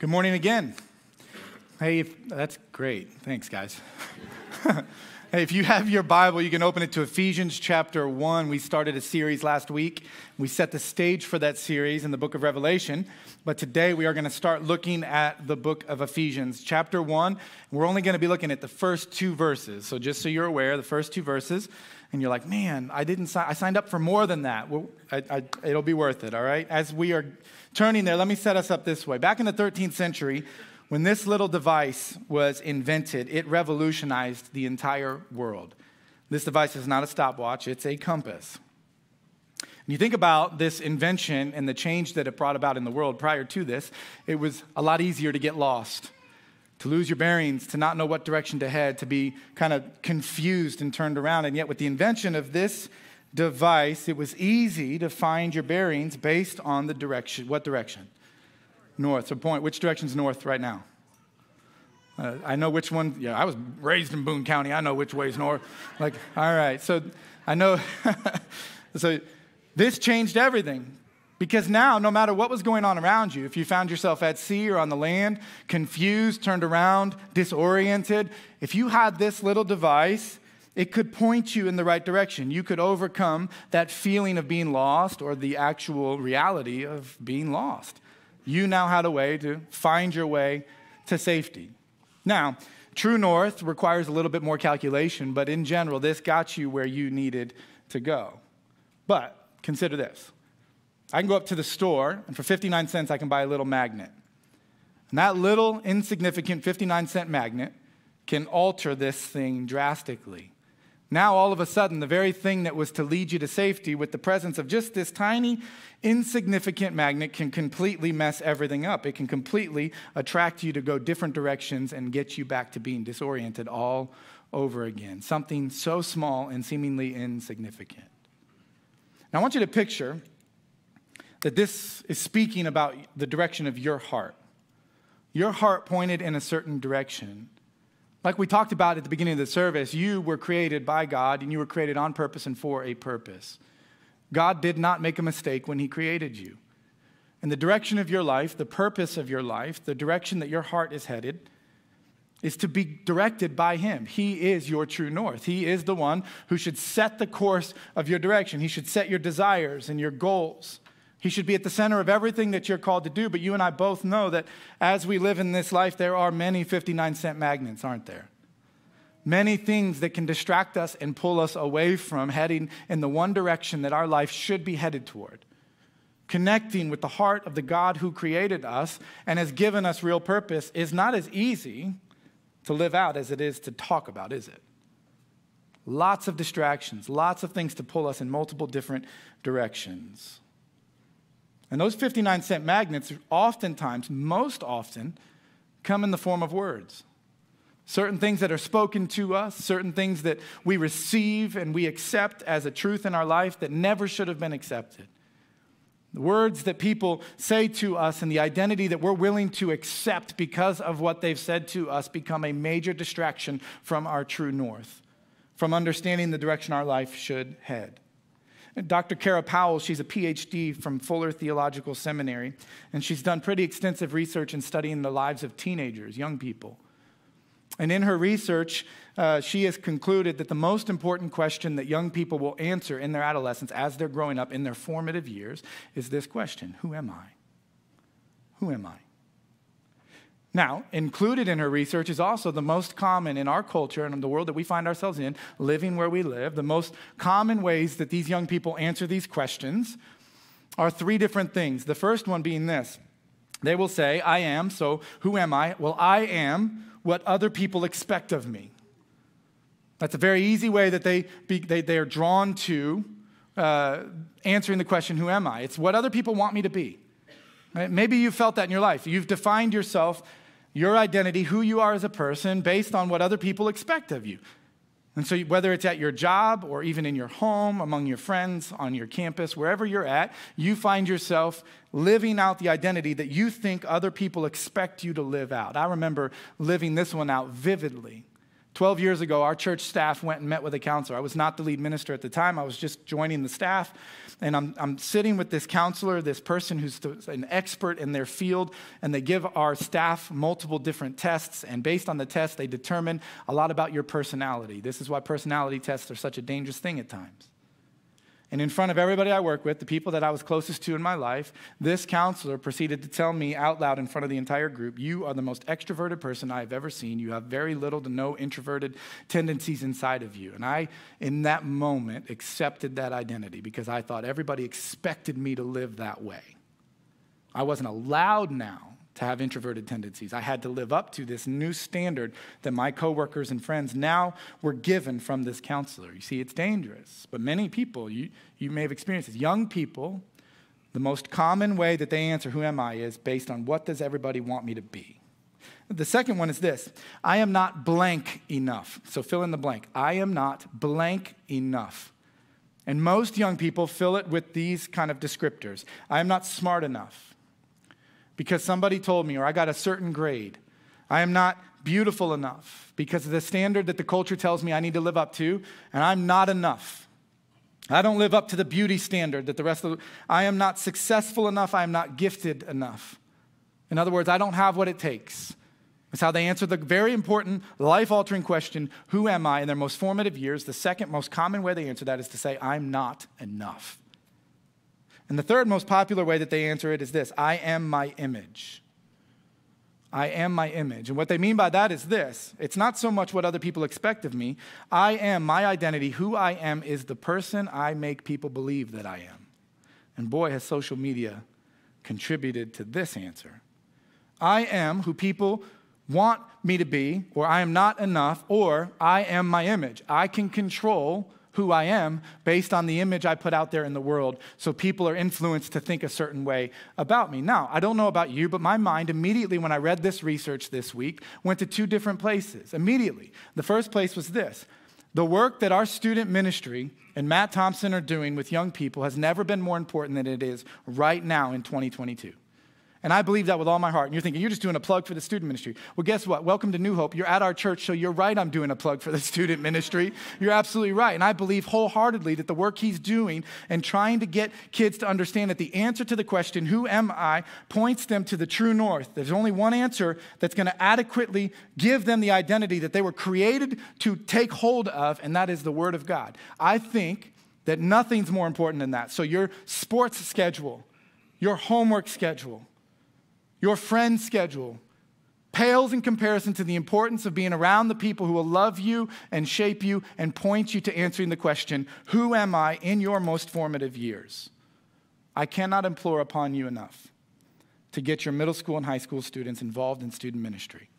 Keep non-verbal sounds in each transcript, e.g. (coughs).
Good morning again. Hey, that's great. Thanks, guys. (laughs) if you have your Bible, you can open it to Ephesians chapter 1. We started a series last week. We set the stage for that series in the book of Revelation. But today we are going to start looking at the book of Ephesians, chapter 1. We're only going to be looking at the first two verses. So just so you're aware, the first two verses. And you're like, man, I didn't sign, I signed up for more than that. Well, I, I, it'll be worth it, all right? As we are turning there, let me set us up this way. Back in the 13th century, when this little device was invented, it revolutionized the entire world. This device is not a stopwatch, it's a compass. And you think about this invention and the change that it brought about in the world prior to this, it was a lot easier to get lost, to lose your bearings, to not know what direction to head, to be kind of confused and turned around. And yet, with the invention of this device, it was easy to find your bearings based on the direction. What direction? North. So, point, which direction's north right now? Uh, I know which one. Yeah, I was raised in Boone County. I know which way's north. Like, all right. So, I know. (laughs) so, this changed everything. Because now, no matter what was going on around you, if you found yourself at sea or on the land, confused, turned around, disoriented, if you had this little device, it could point you in the right direction. You could overcome that feeling of being lost or the actual reality of being lost. You now had a way to find your way to safety. Now, True North requires a little bit more calculation, but in general, this got you where you needed to go. But consider this I can go up to the store, and for 59 cents, I can buy a little magnet. And that little insignificant 59 cent magnet can alter this thing drastically. Now, all of a sudden, the very thing that was to lead you to safety with the presence of just this tiny, insignificant magnet can completely mess everything up. It can completely attract you to go different directions and get you back to being disoriented all over again. Something so small and seemingly insignificant. Now, I want you to picture that this is speaking about the direction of your heart. Your heart pointed in a certain direction. Like we talked about at the beginning of the service, you were created by God and you were created on purpose and for a purpose. God did not make a mistake when He created you. And the direction of your life, the purpose of your life, the direction that your heart is headed, is to be directed by Him. He is your true north. He is the one who should set the course of your direction. He should set your desires and your goals. He should be at the center of everything that you're called to do. But you and I both know that as we live in this life, there are many 59 cent magnets, aren't there? Many things that can distract us and pull us away from heading in the one direction that our life should be headed toward. Connecting with the heart of the God who created us and has given us real purpose is not as easy to live out as it is to talk about, is it? Lots of distractions, lots of things to pull us in multiple different directions. And those 59 cent magnets, oftentimes, most often, come in the form of words. Certain things that are spoken to us, certain things that we receive and we accept as a truth in our life that never should have been accepted. The words that people say to us and the identity that we're willing to accept because of what they've said to us become a major distraction from our true north, from understanding the direction our life should head. Dr. Kara Powell, she's a PhD from Fuller Theological Seminary, and she's done pretty extensive research in studying the lives of teenagers, young people. And in her research, uh, she has concluded that the most important question that young people will answer in their adolescence as they're growing up in their formative years is this question Who am I? Who am I? Now, included in her research is also the most common in our culture and in the world that we find ourselves in, living where we live, the most common ways that these young people answer these questions are three different things. The first one being this they will say, I am, so who am I? Well, I am what other people expect of me. That's a very easy way that they, be, they, they are drawn to uh, answering the question, Who am I? It's what other people want me to be. Maybe you felt that in your life. You've defined yourself your identity, who you are as a person, based on what other people expect of you. And so, whether it's at your job or even in your home, among your friends, on your campus, wherever you're at, you find yourself living out the identity that you think other people expect you to live out. I remember living this one out vividly. 12 years ago, our church staff went and met with a counselor. I was not the lead minister at the time, I was just joining the staff. And I'm, I'm sitting with this counselor, this person who's an expert in their field, and they give our staff multiple different tests. And based on the test, they determine a lot about your personality. This is why personality tests are such a dangerous thing at times. And in front of everybody I work with, the people that I was closest to in my life, this counselor proceeded to tell me out loud in front of the entire group, You are the most extroverted person I have ever seen. You have very little to no introverted tendencies inside of you. And I, in that moment, accepted that identity because I thought everybody expected me to live that way. I wasn't allowed now to have introverted tendencies. I had to live up to this new standard that my coworkers and friends now were given from this counselor. You see, it's dangerous, but many people, you, you may have experienced this. Young people, the most common way that they answer, Who am I, is based on what does everybody want me to be? The second one is this I am not blank enough. So fill in the blank. I am not blank enough. And most young people fill it with these kind of descriptors I am not smart enough because somebody told me or I got a certain grade. I am not beautiful enough because of the standard that the culture tells me I need to live up to, and I'm not enough. I don't live up to the beauty standard that the rest of the, I am not successful enough, I am not gifted enough. In other words, I don't have what it takes. It's how they answer the very important, life altering question Who am I in their most formative years? The second most common way they answer that is to say, I'm not enough. And the third most popular way that they answer it is this I am my image. I am my image. And what they mean by that is this it's not so much what other people expect of me. I am my identity. Who I am is the person I make people believe that I am. And boy, has social media contributed to this answer. I am who people want me to be, or I am not enough, or I am my image. I can control who I am based on the image I put out there in the world. So people are influenced to think a certain way about me. Now, I don't know about you, but my mind immediately, when I read this research this week, went to two different places. Immediately. The first place was this the work that our student ministry and Matt Thompson are doing with young people has never been more important than it is right now in 2022. And I believe that with all my heart. And you're thinking, you're just doing a plug for the student ministry. Well, guess what? Welcome to New Hope. You're at our church, so you're right, I'm doing a plug for the (laughs) student ministry. You're absolutely right. And I believe wholeheartedly that the work he's doing and trying to get kids to understand that the answer to the question, who am I, points them to the true north. There's only one answer that's going to adequately give them the identity that they were created to take hold of, and that is the Word of God. I think that nothing's more important than that. So, your sports schedule, your homework schedule, your friend schedule pales in comparison to the importance of being around the people who will love you and shape you and point you to answering the question, Who am I in your most formative years? I cannot implore upon you enough to get your middle school and high school students involved in student ministry.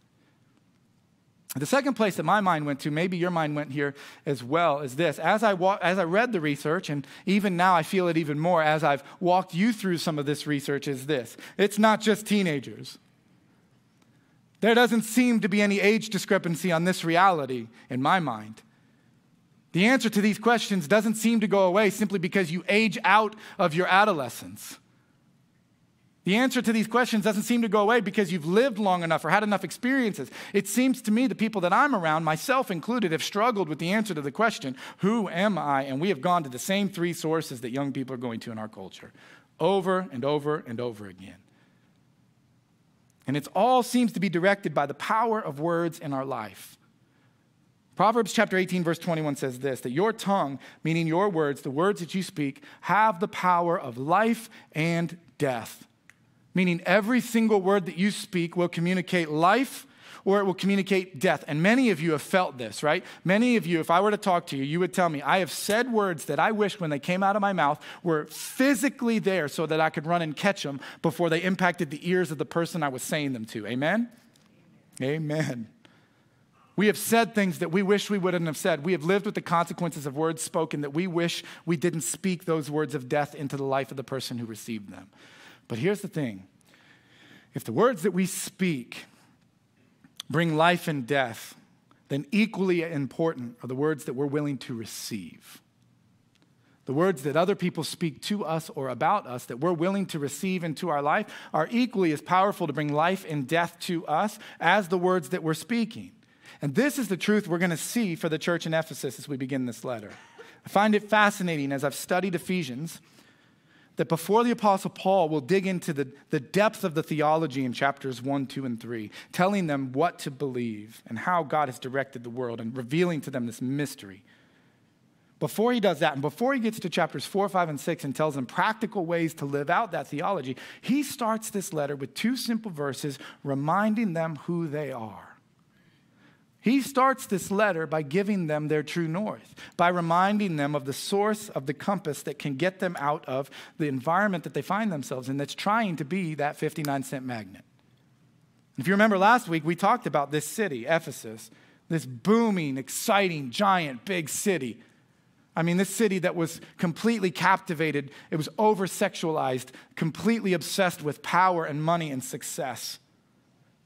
The second place that my mind went to, maybe your mind went here as well, is this. As I, wa- as I read the research, and even now I feel it even more as I've walked you through some of this research, is this it's not just teenagers. There doesn't seem to be any age discrepancy on this reality in my mind. The answer to these questions doesn't seem to go away simply because you age out of your adolescence. The answer to these questions doesn't seem to go away because you've lived long enough or had enough experiences. It seems to me the people that I'm around, myself included, have struggled with the answer to the question, Who am I? And we have gone to the same three sources that young people are going to in our culture over and over and over again. And it all seems to be directed by the power of words in our life. Proverbs chapter 18, verse 21 says this that your tongue, meaning your words, the words that you speak, have the power of life and death meaning every single word that you speak will communicate life or it will communicate death. And many of you have felt this, right? Many of you, if I were to talk to you, you would tell me, I have said words that I wish when they came out of my mouth were physically there so that I could run and catch them before they impacted the ears of the person I was saying them to. Amen? Amen. We have said things that we wish we wouldn't have said. We have lived with the consequences of words spoken that we wish we didn't speak those words of death into the life of the person who received them. But here's the thing if the words that we speak bring life and death, then equally important are the words that we're willing to receive. The words that other people speak to us or about us that we're willing to receive into our life are equally as powerful to bring life and death to us as the words that we're speaking. And this is the truth we're going to see for the church in Ephesus as we begin this letter. I find it fascinating as I've studied Ephesians that before the Apostle Paul will dig into the, the depth of the theology in chapters 1, 2, and 3, telling them what to believe and how God has directed the world and revealing to them this mystery. Before he does that, and before he gets to chapters 4, 5, and 6 and tells them practical ways to live out that theology, he starts this letter with two simple verses reminding them who they are. He starts this letter by giving them their true north, by reminding them of the source of the compass that can get them out of the environment that they find themselves in that's trying to be that 59 cent magnet. If you remember last week, we talked about this city, Ephesus, this booming, exciting, giant, big city. I mean, this city that was completely captivated, it was over sexualized, completely obsessed with power and money and success.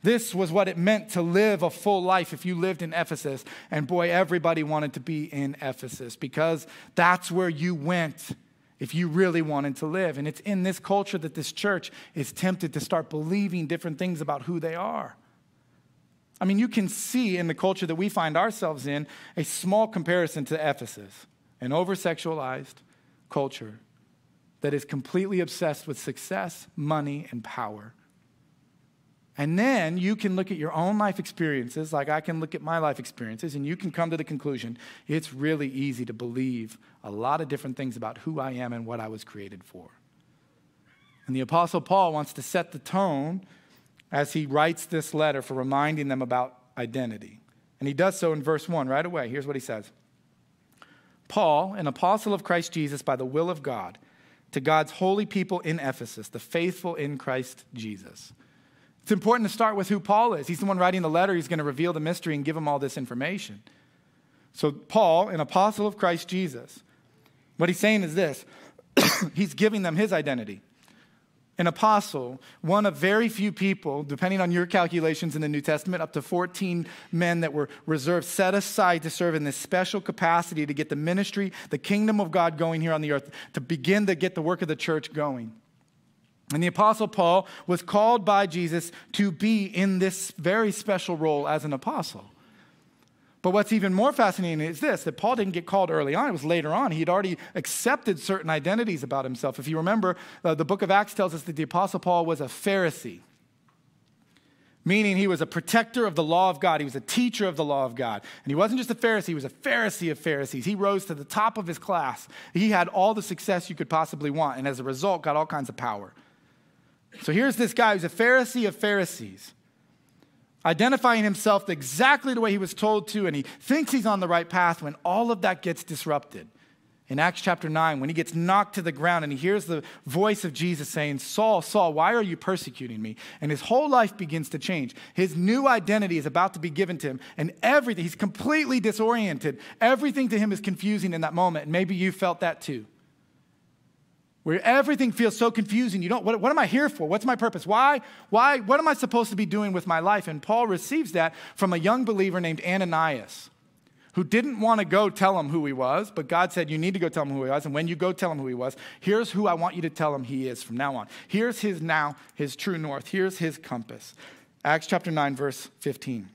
This was what it meant to live a full life if you lived in Ephesus. And boy, everybody wanted to be in Ephesus because that's where you went if you really wanted to live. And it's in this culture that this church is tempted to start believing different things about who they are. I mean, you can see in the culture that we find ourselves in a small comparison to Ephesus, an over sexualized culture that is completely obsessed with success, money, and power. And then you can look at your own life experiences, like I can look at my life experiences, and you can come to the conclusion it's really easy to believe a lot of different things about who I am and what I was created for. And the Apostle Paul wants to set the tone as he writes this letter for reminding them about identity. And he does so in verse 1 right away. Here's what he says Paul, an apostle of Christ Jesus by the will of God, to God's holy people in Ephesus, the faithful in Christ Jesus. It's important to start with who Paul is. He's the one writing the letter. He's going to reveal the mystery and give them all this information. So, Paul, an apostle of Christ Jesus, what he's saying is this (coughs) he's giving them his identity. An apostle, one of very few people, depending on your calculations in the New Testament, up to 14 men that were reserved, set aside to serve in this special capacity to get the ministry, the kingdom of God going here on the earth, to begin to get the work of the church going. And the Apostle Paul was called by Jesus to be in this very special role as an apostle. But what's even more fascinating is this that Paul didn't get called early on, it was later on. He'd already accepted certain identities about himself. If you remember, uh, the book of Acts tells us that the Apostle Paul was a Pharisee, meaning he was a protector of the law of God. He was a teacher of the law of God. And he wasn't just a Pharisee, he was a Pharisee of Pharisees. He rose to the top of his class. He had all the success you could possibly want, and as a result, got all kinds of power. So here's this guy who's a Pharisee of Pharisees, identifying himself exactly the way he was told to, and he thinks he's on the right path when all of that gets disrupted. In Acts chapter 9, when he gets knocked to the ground and he hears the voice of Jesus saying, Saul, Saul, why are you persecuting me? And his whole life begins to change. His new identity is about to be given to him, and everything, he's completely disoriented. Everything to him is confusing in that moment. And maybe you felt that too where everything feels so confusing. You don't, what, what, am I here for? What's my purpose? Why, why, what am I supposed to be doing with my life? And Paul receives that from a young believer named Ananias, who didn't want to go tell him who he was, but God said, You need to go tell him who he was. And when you go tell him who he was, here's who I want you to tell him he is from now on. Here's his now, his true north. Here's his compass. Acts chapter 9, verse 15.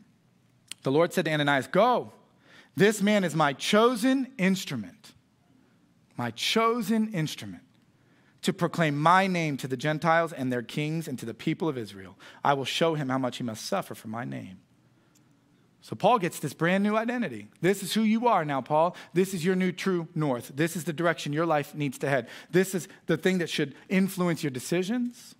The Lord said to Ananias, Go, this man is my chosen instrument. My chosen instrument to proclaim my name to the Gentiles and their kings and to the people of Israel. I will show him how much he must suffer for my name. So Paul gets this brand new identity. This is who you are now, Paul. This is your new true north. This is the direction your life needs to head. This is the thing that should influence your decisions,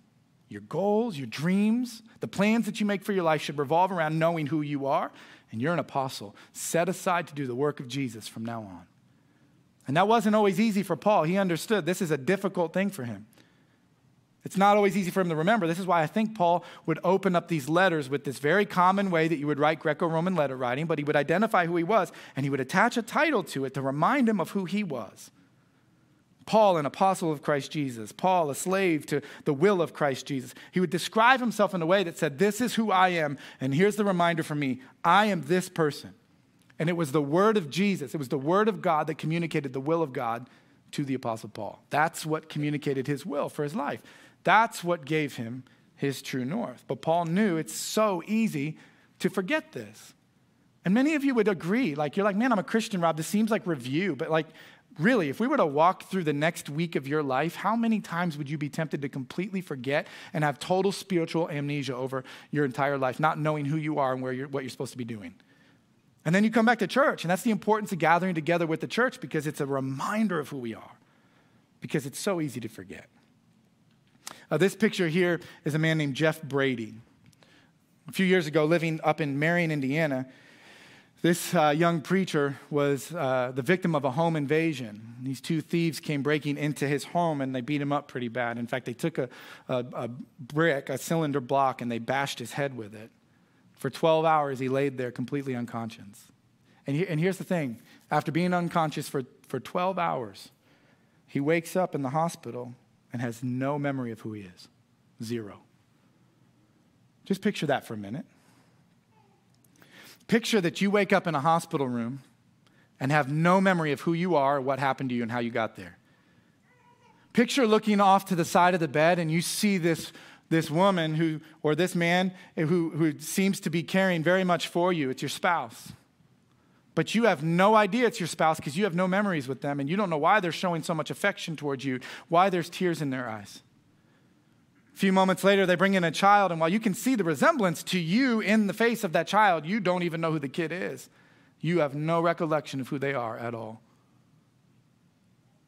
your goals, your dreams. The plans that you make for your life should revolve around knowing who you are. And you're an apostle, set aside to do the work of Jesus from now on. And that wasn't always easy for Paul. He understood this is a difficult thing for him. It's not always easy for him to remember. This is why I think Paul would open up these letters with this very common way that you would write Greco Roman letter writing, but he would identify who he was and he would attach a title to it to remind him of who he was. Paul, an apostle of Christ Jesus. Paul, a slave to the will of Christ Jesus. He would describe himself in a way that said, This is who I am, and here's the reminder for me I am this person. And it was the word of Jesus, it was the word of God that communicated the will of God to the Apostle Paul. That's what communicated his will for his life. That's what gave him his true north. But Paul knew it's so easy to forget this. And many of you would agree. Like, you're like, man, I'm a Christian, Rob. This seems like review. But, like, really, if we were to walk through the next week of your life, how many times would you be tempted to completely forget and have total spiritual amnesia over your entire life, not knowing who you are and where you're, what you're supposed to be doing? And then you come back to church, and that's the importance of gathering together with the church because it's a reminder of who we are, because it's so easy to forget. Uh, this picture here is a man named Jeff Brady. A few years ago, living up in Marion, Indiana, this uh, young preacher was uh, the victim of a home invasion. These two thieves came breaking into his home and they beat him up pretty bad. In fact, they took a, a, a brick, a cylinder block, and they bashed his head with it. For 12 hours, he laid there completely unconscious. And, he, and here's the thing after being unconscious for, for 12 hours, he wakes up in the hospital and has no memory of who he is. Zero. Just picture that for a minute. Picture that you wake up in a hospital room and have no memory of who you are, what happened to you, and how you got there. Picture looking off to the side of the bed and you see this, this woman who, or this man who, who seems to be caring very much for you. It's your spouse. But you have no idea it's your spouse because you have no memories with them and you don't know why they're showing so much affection towards you, why there's tears in their eyes. A few moments later, they bring in a child, and while you can see the resemblance to you in the face of that child, you don't even know who the kid is. You have no recollection of who they are at all.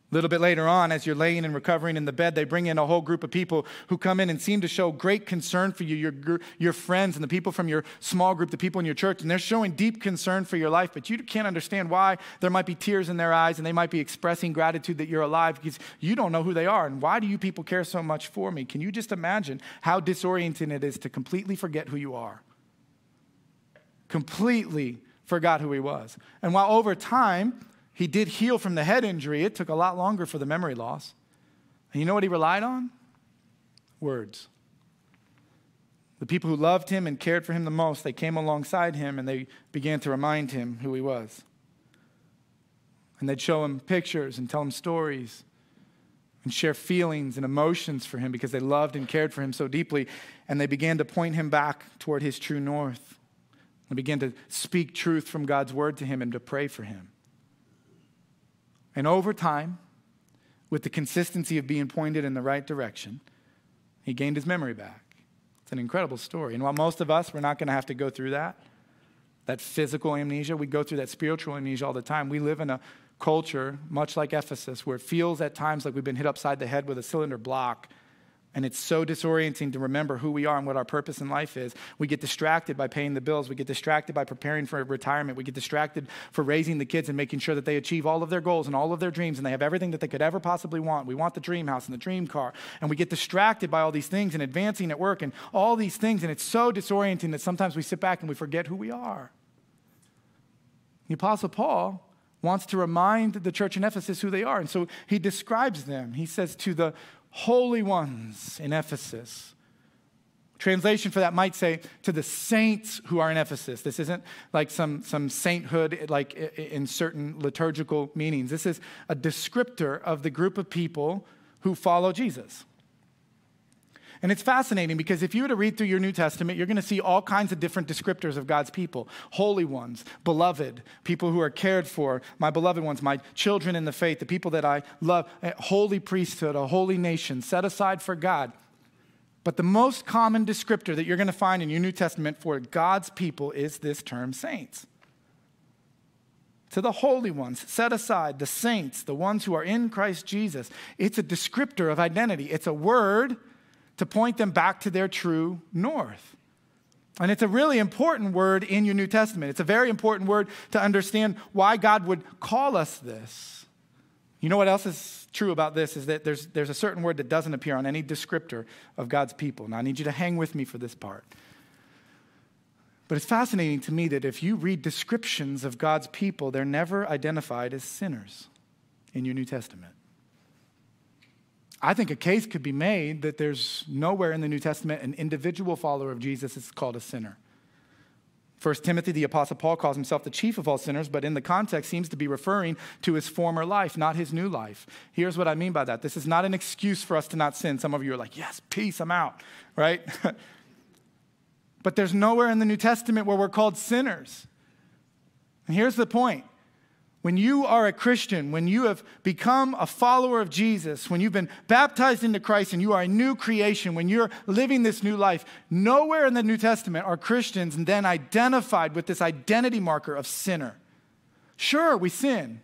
A little bit later on, as you're laying and recovering in the bed, they bring in a whole group of people who come in and seem to show great concern for you, your, your friends and the people from your small group, the people in your church, and they're showing deep concern for your life, but you can't understand why there might be tears in their eyes and they might be expressing gratitude that you're alive because you don't know who they are. And why do you people care so much for me? Can you just imagine how disorienting it is to completely forget who you are? Completely forgot who he was. And while over time, he did heal from the head injury. It took a lot longer for the memory loss. And you know what he relied on? Words. The people who loved him and cared for him the most, they came alongside him and they began to remind him who he was. And they'd show him pictures and tell him stories and share feelings and emotions for him because they loved and cared for him so deeply. And they began to point him back toward his true north. and began to speak truth from God's word to him and to pray for him. And over time, with the consistency of being pointed in the right direction, he gained his memory back. It's an incredible story. And while most of us, we're not going to have to go through that, that physical amnesia, we go through that spiritual amnesia all the time. We live in a culture, much like Ephesus, where it feels at times like we've been hit upside the head with a cylinder block and it's so disorienting to remember who we are and what our purpose in life is. We get distracted by paying the bills. We get distracted by preparing for retirement. We get distracted for raising the kids and making sure that they achieve all of their goals and all of their dreams and they have everything that they could ever possibly want. We want the dream house and the dream car. And we get distracted by all these things and advancing at work and all these things. And it's so disorienting that sometimes we sit back and we forget who we are. The Apostle Paul wants to remind the church in Ephesus who they are. And so he describes them. He says, To the holy ones in Ephesus. Translation for that might say to the saints who are in Ephesus. This isn't like some, some sainthood like in certain liturgical meanings. This is a descriptor of the group of people who follow Jesus. And it's fascinating because if you were to read through your New Testament, you're going to see all kinds of different descriptors of God's people holy ones, beloved, people who are cared for, my beloved ones, my children in the faith, the people that I love, a holy priesthood, a holy nation set aside for God. But the most common descriptor that you're going to find in your New Testament for God's people is this term saints. To the holy ones, set aside, the saints, the ones who are in Christ Jesus. It's a descriptor of identity. It's a word to point them back to their true north. And it's a really important word in your New Testament. It's a very important word to understand why God would call us this. You know what else is true about this is that there's, there's a certain word that doesn't appear on any descriptor of God's people. Now, I need you to hang with me for this part. But it's fascinating to me that if you read descriptions of God's people, they're never identified as sinners in your New Testament. I think a case could be made that there's nowhere in the New Testament an individual follower of Jesus is called a sinner. First Timothy, the Apostle Paul calls himself the chief of all sinners, but in the context seems to be referring to his former life, not his new life. Here's what I mean by that. This is not an excuse for us to not sin. Some of you are like, yes, peace, I'm out, right? (laughs) but there's nowhere in the New Testament where we're called sinners. And here's the point when you are a Christian, when you have become a follower of Jesus, when you've been baptized into Christ and you are a new creation, when you're living this new life, nowhere in the New Testament are Christians then identified with this identity marker of sinner. Sure, we sin,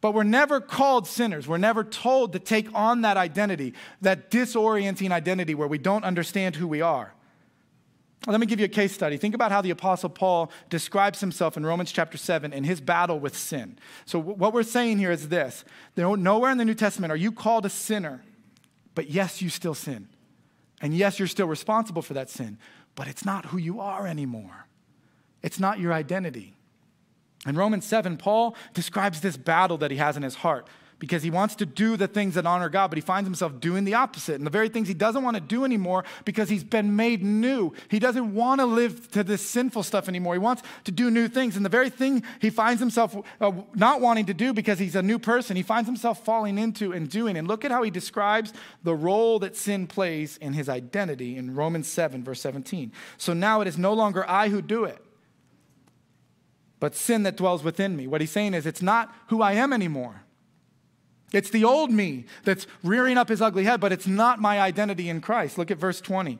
but we're never called sinners. We're never told to take on that identity, that disorienting identity where we don't understand who we are. Let me give you a case study. Think about how the Apostle Paul describes himself in Romans chapter 7 in his battle with sin. So, what we're saying here is this nowhere in the New Testament are you called a sinner, but yes, you still sin. And yes, you're still responsible for that sin, but it's not who you are anymore. It's not your identity. In Romans 7, Paul describes this battle that he has in his heart because he wants to do the things that honor God, but he finds himself doing the opposite. And the very things he doesn't want to do anymore because he's been made new. He doesn't want to live to this sinful stuff anymore. He wants to do new things. And the very thing he finds himself uh, not wanting to do because he's a new person, he finds himself falling into and doing. And look at how he describes the role that sin plays in his identity in Romans 7, verse 17. So now it is no longer I who do it but sin that dwells within me. What he's saying is, it's not who I am anymore. It's the old me that's rearing up his ugly head, but it's not my identity in Christ. Look at verse 20.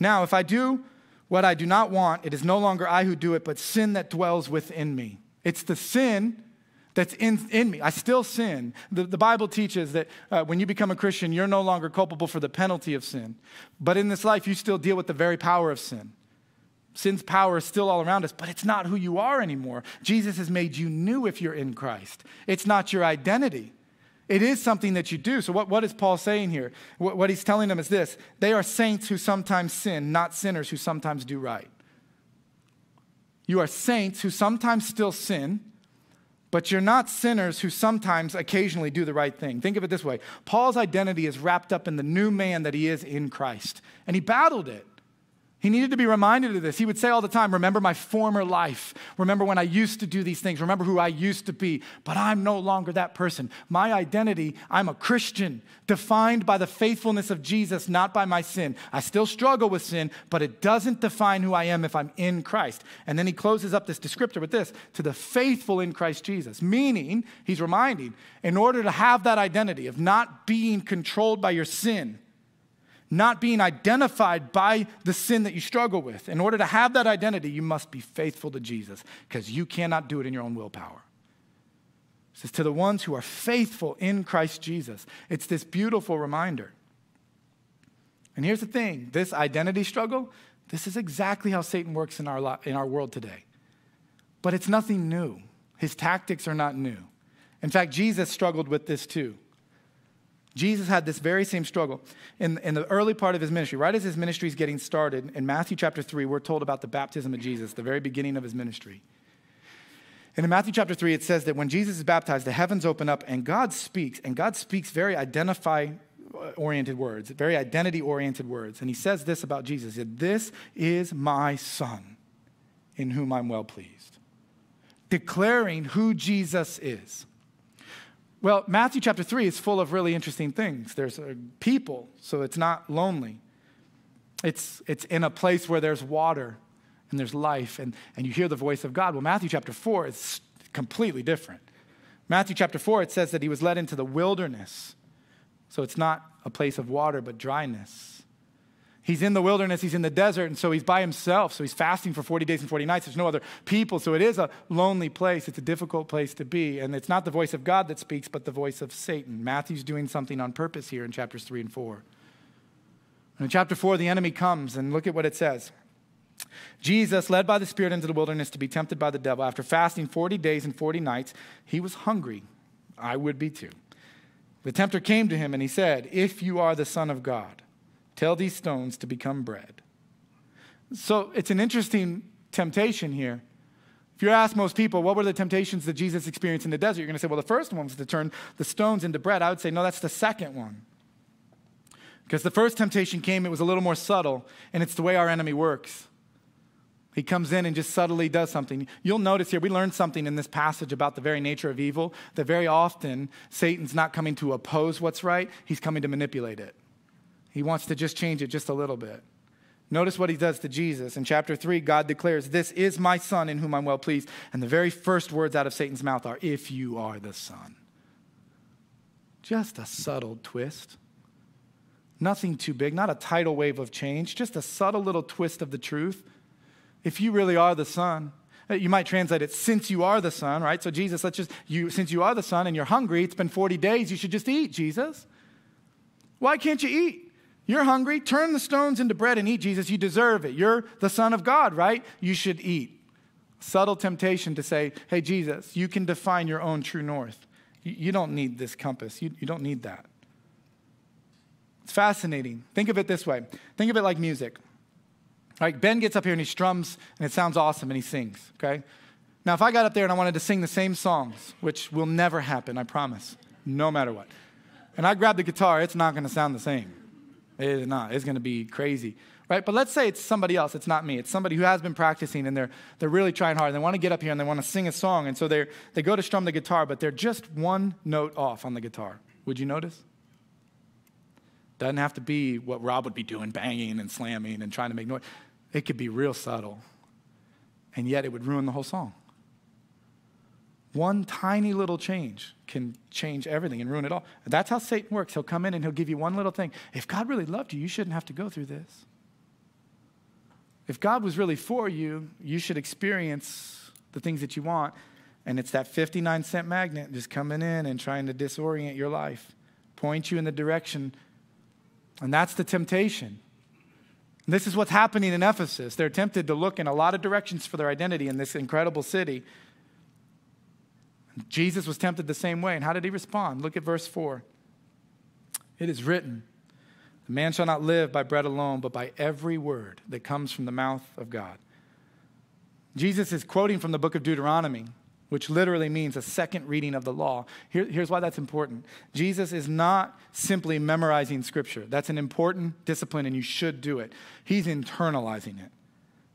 Now, if I do what I do not want, it is no longer I who do it, but sin that dwells within me. It's the sin that's in, in me. I still sin. The, the Bible teaches that uh, when you become a Christian, you're no longer culpable for the penalty of sin. But in this life, you still deal with the very power of sin. Sin's power is still all around us, but it's not who you are anymore. Jesus has made you new if you're in Christ. It's not your identity. It is something that you do. So, what, what is Paul saying here? What, what he's telling them is this they are saints who sometimes sin, not sinners who sometimes do right. You are saints who sometimes still sin, but you're not sinners who sometimes occasionally do the right thing. Think of it this way Paul's identity is wrapped up in the new man that he is in Christ, and he battled it. He needed to be reminded of this. He would say all the time, Remember my former life. Remember when I used to do these things. Remember who I used to be. But I'm no longer that person. My identity, I'm a Christian, defined by the faithfulness of Jesus, not by my sin. I still struggle with sin, but it doesn't define who I am if I'm in Christ. And then he closes up this descriptor with this to the faithful in Christ Jesus, meaning, he's reminding, in order to have that identity of not being controlled by your sin, not being identified by the sin that you struggle with. In order to have that identity, you must be faithful to Jesus because you cannot do it in your own willpower. It says, to the ones who are faithful in Christ Jesus. It's this beautiful reminder. And here's the thing this identity struggle, this is exactly how Satan works in our, in our world today. But it's nothing new. His tactics are not new. In fact, Jesus struggled with this too. Jesus had this very same struggle in, in the early part of his ministry. Right as his ministry is getting started, in Matthew chapter 3, we're told about the baptism of Jesus, the very beginning of his ministry. And in Matthew chapter 3, it says that when Jesus is baptized, the heavens open up and God speaks, and God speaks very identify oriented words, very identity oriented words. And he says this about Jesus said, This is my son in whom I'm well pleased, declaring who Jesus is. Well, Matthew chapter 3 is full of really interesting things. There's people, so it's not lonely. It's, it's in a place where there's water and there's life, and, and you hear the voice of God. Well, Matthew chapter 4 is completely different. Matthew chapter 4, it says that he was led into the wilderness. So it's not a place of water, but dryness. He's in the wilderness, he's in the desert, and so he's by himself. So he's fasting for 40 days and 40 nights. There's no other people. So it is a lonely place. It's a difficult place to be. And it's not the voice of God that speaks, but the voice of Satan. Matthew's doing something on purpose here in chapters 3 and 4. And in chapter 4, the enemy comes, and look at what it says. Jesus, led by the Spirit into the wilderness to be tempted by the devil, after fasting 40 days and 40 nights, he was hungry. I would be too. The tempter came to him and he said, If you are the Son of God, Tell these stones to become bread. So it's an interesting temptation here. If you ask most people, what were the temptations that Jesus experienced in the desert? You're going to say, well, the first one was to turn the stones into bread. I would say, no, that's the second one. Because the first temptation came, it was a little more subtle, and it's the way our enemy works. He comes in and just subtly does something. You'll notice here, we learned something in this passage about the very nature of evil, that very often Satan's not coming to oppose what's right, he's coming to manipulate it. He wants to just change it just a little bit. Notice what he does to Jesus. In chapter 3, God declares, This is my son in whom I'm well pleased. And the very first words out of Satan's mouth are, If you are the son. Just a subtle twist. Nothing too big, not a tidal wave of change, just a subtle little twist of the truth. If you really are the son, uh, you might translate it, since you are the son, right? So, Jesus, let's just, you, since you are the son and you're hungry, it's been 40 days, you should just eat, Jesus. Why can't you eat? You're hungry. Turn the stones into bread and eat, Jesus. You deserve it. You're the Son of God, right? You should eat. Subtle temptation to say, hey, Jesus, you can define your own true north. You, don't need this compass, you, you don't need that. It's fascinating. Think of it this way think of it like music. Like Ben gets up here and he strums and it sounds awesome and he sings, okay? Now, if I got up there and I wanted to sing the same songs, which will never happen, I promise, no matter what, and I grab the guitar, it's not going to sound the same. It is not. It's going to be crazy. Right? But let's say it's somebody else. It's not me. It's somebody who has been practicing and they're, they're really trying hard. They want to get up here and they want to sing a song. And so they they go to strum the guitar, but they're just one note off on the guitar. Would you notice? Doesn't have to be what Rob would be doing, banging and slamming and trying to make noise. It could be real subtle. And yet it would ruin the whole song. One tiny little change can change everything and ruin it all. That's how Satan works. He'll come in and he'll give you one little thing. If God really loved you, you shouldn't have to go through this. If God was really for you, you should experience the things that you want. And it's that 59 cent magnet just coming in and trying to disorient your life, point you in the direction. And that's the temptation. This is what's happening in Ephesus. They're tempted to look in a lot of directions for their identity in this incredible city. Jesus was tempted the same way. And how did he respond? Look at verse 4. It is written, The man shall not live by bread alone, but by every word that comes from the mouth of God. Jesus is quoting from the book of Deuteronomy, which literally means a second reading of the law. Here, here's why that's important Jesus is not simply memorizing scripture, that's an important discipline, and you should do it. He's internalizing it.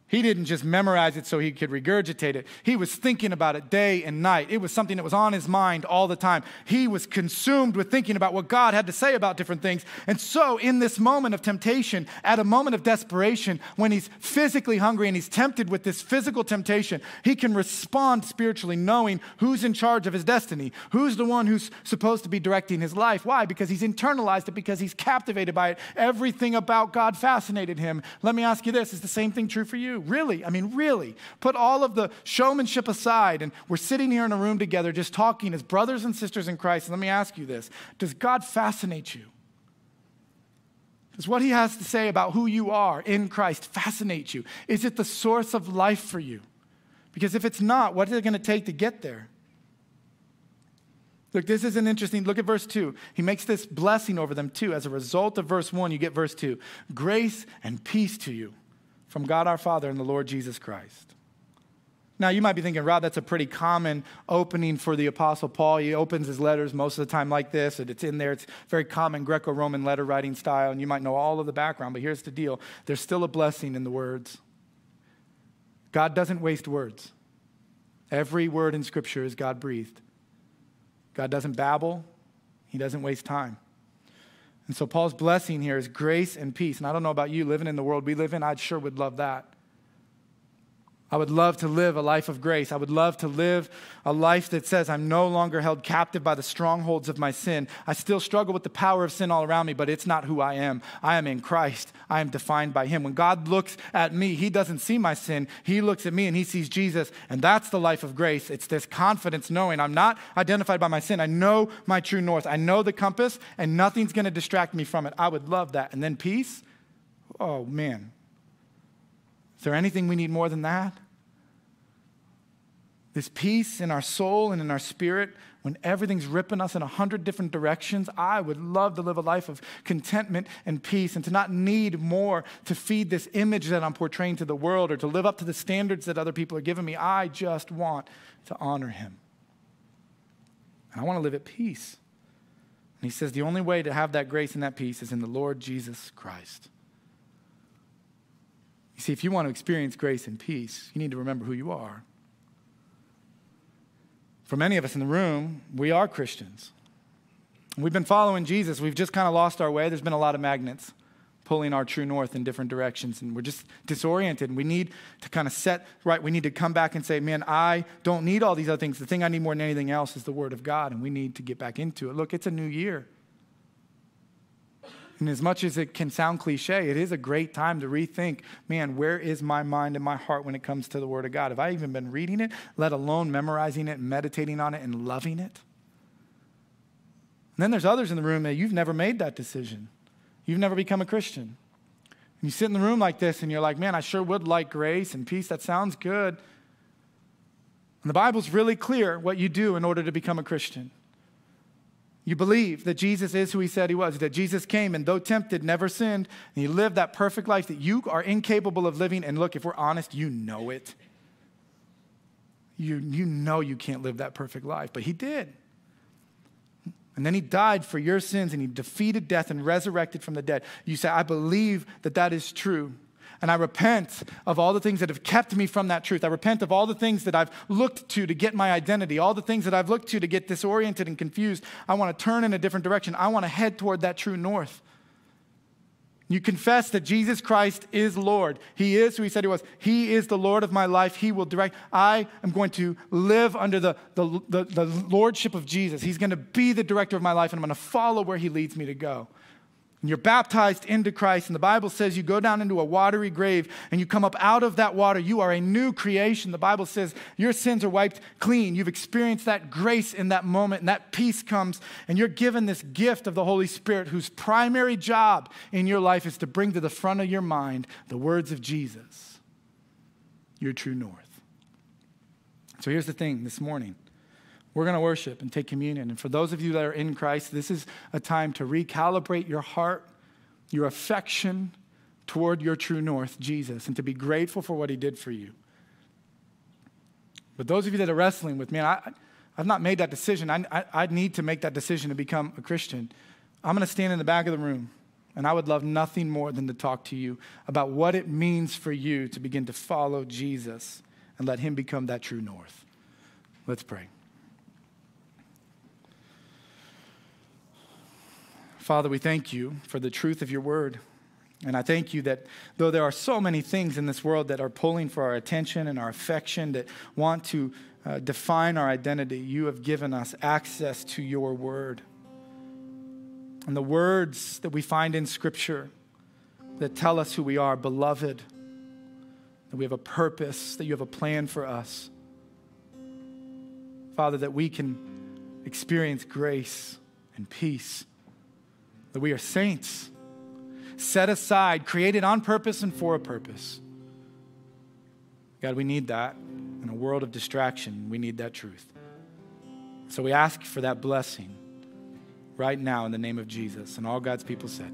He didn't just memorize it so he could regurgitate it. He was thinking about it day and night. It was something that was on his mind all the time. He was consumed with thinking about what God had to say about different things. And so, in this moment of temptation, at a moment of desperation, when he's physically hungry and he's tempted with this physical temptation, he can respond spiritually, knowing who's in charge of his destiny, who's the one who's supposed to be directing his life. Why? Because he's internalized it, because he's captivated by it. Everything about God fascinated him. Let me ask you this is the same thing true for you? Really? I mean, really. Put all of the showmanship aside, and we're sitting here in a room together just talking as brothers and sisters in Christ. And let me ask you this Does God fascinate you? Does what he has to say about who you are in Christ fascinate you? Is it the source of life for you? Because if it's not, what is it going to take to get there? Look, this is an interesting. Look at verse 2. He makes this blessing over them too. As a result of verse 1, you get verse 2 grace and peace to you from God our Father and the Lord Jesus Christ. Now, you might be thinking, Rob, that's a pretty common opening for the Apostle Paul. He opens his letters most of the time like this, and it's in there. It's very common Greco Roman letter writing style, and you might know all of the background, but here's the deal there's still a blessing in the words. God doesn't waste words. Every word in Scripture is God breathed. God doesn't babble, He doesn't waste time. And so Paul's blessing here is grace and peace. And I don't know about you living in the world we live in, I'd sure would love that. I would love to live a life of grace. I would love to live a life that says I'm no longer held captive by the strongholds of my sin. I still struggle with the power of sin all around me, but it's not who I am. I am in Christ. I am defined by Him. When God looks at me, He doesn't see my sin. He looks at me and He sees Jesus. And that's the life of grace. It's this confidence knowing I'm not identified by my sin. I know my true north. I know the compass, and nothing's going to distract me from it. I would love that. And then peace. Oh, man. Is there anything we need more than that? This peace in our soul and in our spirit when everything's ripping us in a hundred different directions. I would love to live a life of contentment and peace and to not need more to feed this image that I'm portraying to the world or to live up to the standards that other people are giving me. I just want to honor Him. And I want to live at peace. And He says the only way to have that grace and that peace is in the Lord Jesus Christ. You see, if you want to experience grace and peace, you need to remember who you are. For many of us in the room, we are Christians. We've been following Jesus. We've just kind of lost our way. There's been a lot of magnets pulling our true north in different directions and we're just disoriented and we need to kind of set right we need to come back and say man i don't need all these other things the thing i need more than anything else is the word of god and we need to get back into it look it's a new year and as much as it can sound cliche, it is a great time to rethink man, where is my mind and my heart when it comes to the Word of God? Have I even been reading it, let alone memorizing it, meditating on it, and loving it? And then there's others in the room that you've never made that decision. You've never become a Christian. And you sit in the room like this and you're like, man, I sure would like grace and peace. That sounds good. And the Bible's really clear what you do in order to become a Christian. You believe that Jesus is who he said he was, that Jesus came and though tempted, never sinned, and he lived that perfect life that you are incapable of living. And look, if we're honest, you know it. You, you know you can't live that perfect life, but he did. And then he died for your sins and he defeated death and resurrected from the dead. You say, I believe that that is true. And I repent of all the things that have kept me from that truth. I repent of all the things that I've looked to to get my identity, all the things that I've looked to to get disoriented and confused. I want to turn in a different direction. I want to head toward that true north. You confess that Jesus Christ is Lord. He is who He said He was. He is the Lord of my life. He will direct. I am going to live under the, the, the, the Lordship of Jesus. He's going to be the director of my life, and I'm going to follow where He leads me to go. And you're baptized into Christ, and the Bible says you go down into a watery grave and you come up out of that water. You are a new creation. The Bible says your sins are wiped clean. You've experienced that grace in that moment, and that peace comes, and you're given this gift of the Holy Spirit, whose primary job in your life is to bring to the front of your mind the words of Jesus, your true north. So here's the thing this morning we're going to worship and take communion. And for those of you that are in Christ, this is a time to recalibrate your heart, your affection toward your true north, Jesus, and to be grateful for what he did for you. But those of you that are wrestling with, man, I, I've not made that decision. I, I, I need to make that decision to become a Christian. I'm going to stand in the back of the room, and I would love nothing more than to talk to you about what it means for you to begin to follow Jesus and let him become that true north. Let's pray. Father, we thank you for the truth of your word. And I thank you that though there are so many things in this world that are pulling for our attention and our affection, that want to uh, define our identity, you have given us access to your word. And the words that we find in Scripture that tell us who we are, beloved, that we have a purpose, that you have a plan for us. Father, that we can experience grace and peace that we are saints, set aside, created on purpose and for a purpose. God, we need that. In a world of distraction, we need that truth. So we ask for that blessing right now in the name of Jesus. And all God's people said,